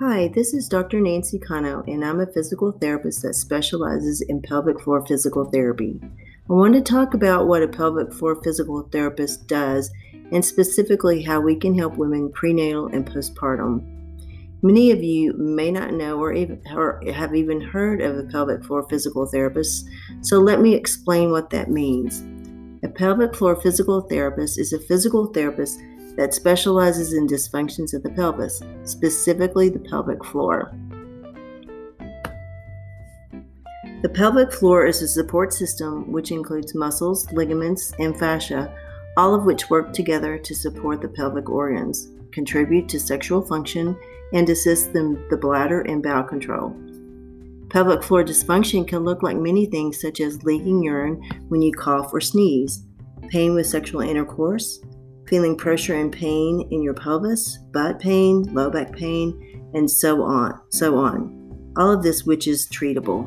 Hi, this is Dr. Nancy Cano, and I'm a physical therapist that specializes in pelvic floor physical therapy. I want to talk about what a pelvic floor physical therapist does and specifically how we can help women prenatal and postpartum. Many of you may not know or, even, or have even heard of a pelvic floor physical therapist, so let me explain what that means. A pelvic floor physical therapist is a physical therapist that specializes in dysfunctions of the pelvis, specifically the pelvic floor. The pelvic floor is a support system which includes muscles, ligaments, and fascia, all of which work together to support the pelvic organs, contribute to sexual function, and assist in the bladder and bowel control. Pelvic floor dysfunction can look like many things, such as leaking urine when you cough or sneeze, pain with sexual intercourse, feeling pressure and pain in your pelvis, butt pain, low back pain, and so on, so on. All of this which is treatable.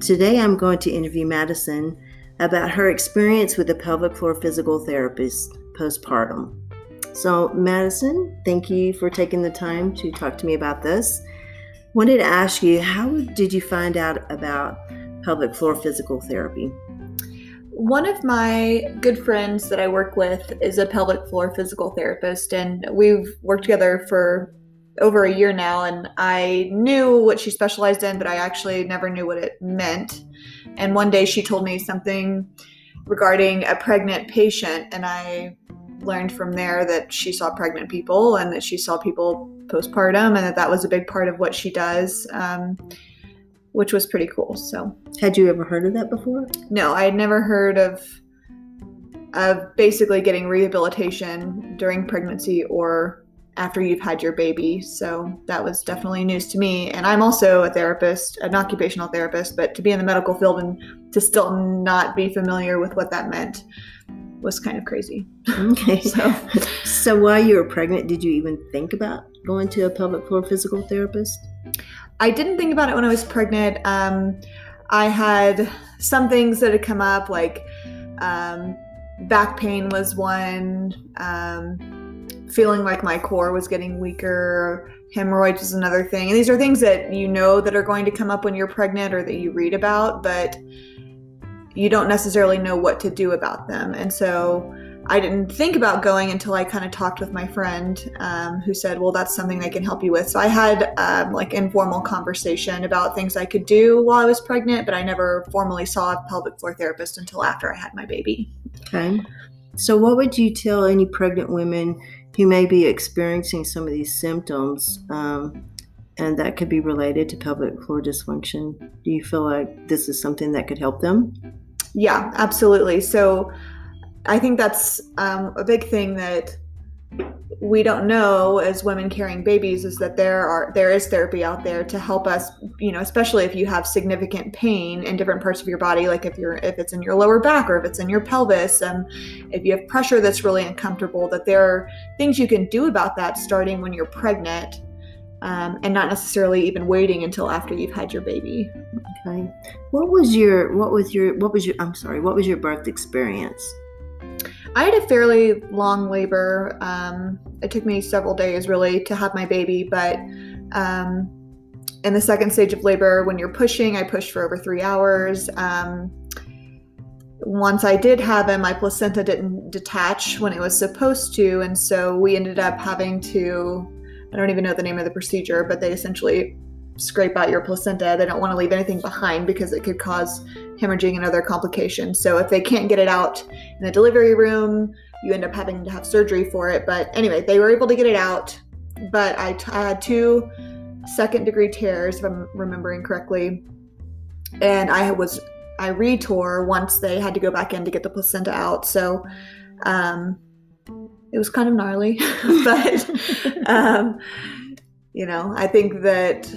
Today I'm going to interview Madison about her experience with a pelvic floor physical therapist postpartum. So, Madison, thank you for taking the time to talk to me about this. Wanted to ask you, how did you find out about pelvic floor physical therapy? One of my good friends that I work with is a pelvic floor physical therapist, and we've worked together for over a year now. And I knew what she specialized in, but I actually never knew what it meant. And one day she told me something regarding a pregnant patient, and I learned from there that she saw pregnant people and that she saw people postpartum, and that that was a big part of what she does. Um, which was pretty cool. So, had you ever heard of that before? No, I had never heard of of basically getting rehabilitation during pregnancy or after you've had your baby. So that was definitely news to me. And I'm also a therapist, an occupational therapist, but to be in the medical field and to still not be familiar with what that meant was kind of crazy. Okay. so, so while you were pregnant, did you even think about going to a pelvic floor physical therapist? I didn't think about it when I was pregnant. Um, I had some things that had come up, like um, back pain was one, um, feeling like my core was getting weaker, hemorrhoids is another thing. And these are things that you know that are going to come up when you're pregnant or that you read about, but you don't necessarily know what to do about them. And so I didn't think about going until I kind of talked with my friend um, who said, well, that's something they can help you with. So I had um, like informal conversation about things I could do while I was pregnant, but I never formally saw a pelvic floor therapist until after I had my baby. Okay. So, what would you tell any pregnant women who may be experiencing some of these symptoms um, and that could be related to pelvic floor dysfunction? Do you feel like this is something that could help them? Yeah, absolutely. So, I think that's um, a big thing that we don't know as women carrying babies is that there are there is therapy out there to help us you know especially if you have significant pain in different parts of your body like if you're if it's in your lower back or if it's in your pelvis and if you have pressure that's really uncomfortable that there are things you can do about that starting when you're pregnant um, and not necessarily even waiting until after you've had your baby. Okay. What was your what was your what was your i'm sorry what was your birth experience I had a fairly long labor. Um, it took me several days really to have my baby, but um, in the second stage of labor, when you're pushing, I pushed for over three hours. Um, once I did have him, my placenta didn't detach when it was supposed to, and so we ended up having to I don't even know the name of the procedure, but they essentially scrape out your placenta. They don't want to leave anything behind because it could cause hemorrhaging and other complications. So if they can't get it out in the delivery room, you end up having to have surgery for it. But anyway, they were able to get it out. But I, t- I had two second degree tears, if I'm remembering correctly. And I was I retore once they had to go back in to get the placenta out. So um, it was kind of gnarly, but um, you know, I think that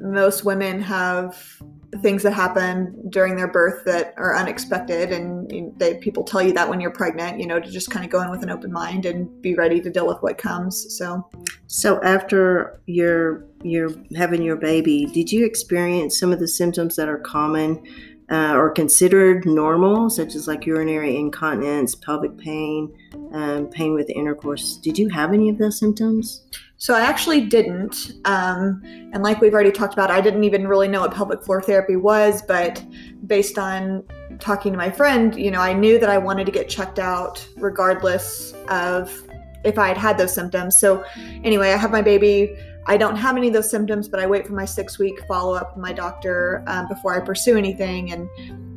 most women have things that happen during their birth that are unexpected and they, people tell you that when you're pregnant you know to just kind of go in with an open mind and be ready to deal with what comes so. So after you're you're having your baby did you experience some of the symptoms that are common uh, or considered normal, such as like urinary incontinence, pelvic pain, um, pain with intercourse. Did you have any of those symptoms? So I actually didn't. Um, and like we've already talked about, I didn't even really know what pelvic floor therapy was, but based on talking to my friend, you know, I knew that I wanted to get checked out regardless of if I had had those symptoms. So anyway, I have my baby. I don't have any of those symptoms, but I wait for my six week follow up with my doctor um, before I pursue anything. And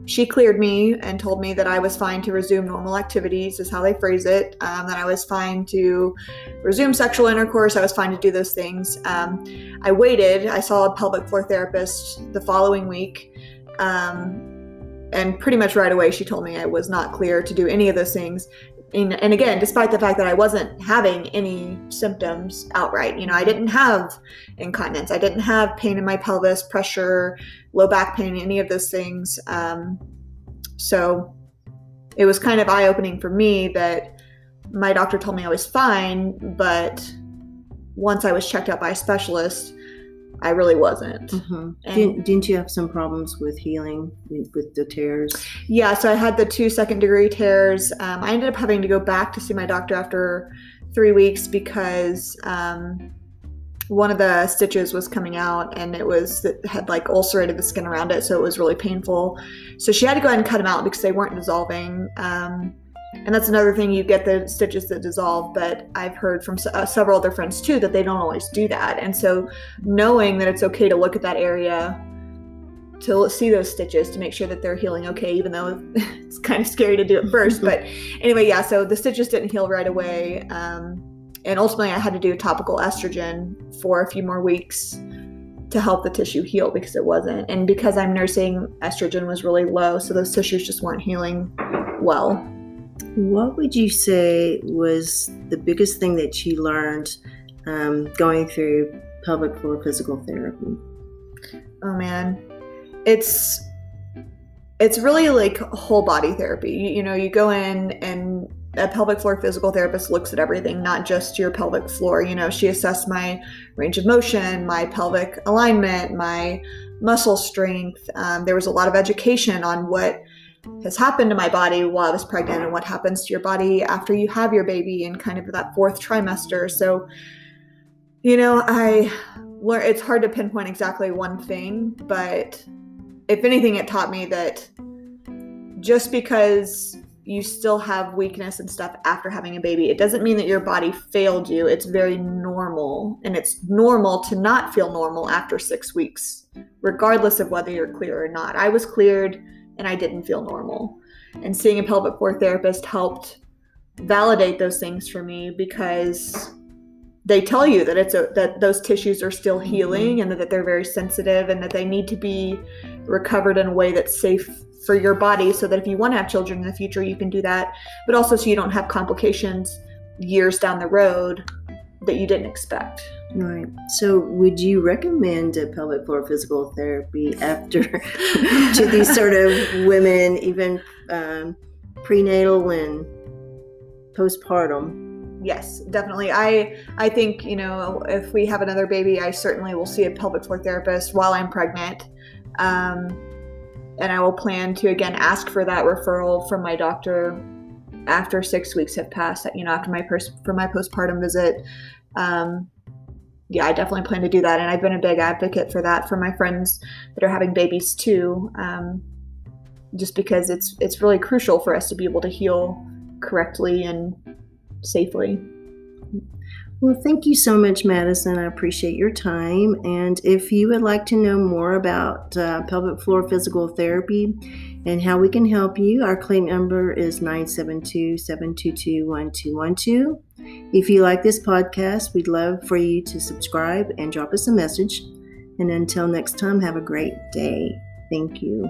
she cleared me and told me that I was fine to resume normal activities, is how they phrase it. Um, that I was fine to resume sexual intercourse. I was fine to do those things. Um, I waited. I saw a pelvic floor therapist the following week. Um, and pretty much right away, she told me I was not clear to do any of those things. And, and again, despite the fact that I wasn't having any symptoms outright, you know, I didn't have incontinence, I didn't have pain in my pelvis, pressure, low back pain, any of those things. Um, so it was kind of eye opening for me that my doctor told me I was fine, but once I was checked out by a specialist, I really wasn't. Mm-hmm. Didn't, didn't you have some problems with healing with, with, the tears? Yeah, so I had the two second degree tears. Um, I ended up having to go back to see my doctor after three weeks because um, one of the stitches was coming out and it was it had like ulcerated the skin around it, so it was really painful. So she had to go ahead and cut them out because they weren't dissolving. Um, and that's another thing you get the stitches that dissolve but i've heard from uh, several other friends too that they don't always do that. And so knowing that it's okay to look at that area to see those stitches to make sure that they're healing okay even though it's kind of scary to do it first. But anyway yeah so the stitches didn't heal right away um, and ultimately i had to do topical estrogen for a few more weeks to help the tissue heal because it wasn't. And because i'm nursing estrogen was really low so those tissues just weren't healing well what would you say was the biggest thing that you learned um, going through pelvic floor physical therapy? Oh man, it's it's really like whole body therapy. You, you know, you go in and a pelvic floor physical therapist looks at everything, not just your pelvic floor. You know, she assessed my range of motion, my pelvic alignment, my muscle strength. Um, there was a lot of education on what has happened to my body while I was pregnant and what happens to your body after you have your baby in kind of that fourth trimester. So, you know, I learn it's hard to pinpoint exactly one thing, but if anything, it taught me that just because you still have weakness and stuff after having a baby, it doesn't mean that your body failed you. It's very normal, and it's normal to not feel normal after six weeks, regardless of whether you're clear or not. I was cleared and I didn't feel normal. And seeing a pelvic floor therapist helped validate those things for me because they tell you that it's a that those tissues are still mm-hmm. healing and that they're very sensitive and that they need to be recovered in a way that's safe for your body so that if you want to have children in the future you can do that but also so you don't have complications years down the road that you didn't expect Right. So, would you recommend a pelvic floor physical therapy after to these sort of women, even um, prenatal and postpartum? Yes, definitely. I I think you know if we have another baby, I certainly will see a pelvic floor therapist while I'm pregnant, um, and I will plan to again ask for that referral from my doctor after six weeks have passed. You know, after my pers- for my postpartum visit. Um, yeah, I definitely plan to do that. And I've been a big advocate for that for my friends that are having babies too, um, just because it's it's really crucial for us to be able to heal correctly and safely. Well, thank you so much, Madison. I appreciate your time. And if you would like to know more about uh, pelvic floor physical therapy and how we can help you, our claim number is 972 722 1212. If you like this podcast, we'd love for you to subscribe and drop us a message. And until next time, have a great day. Thank you.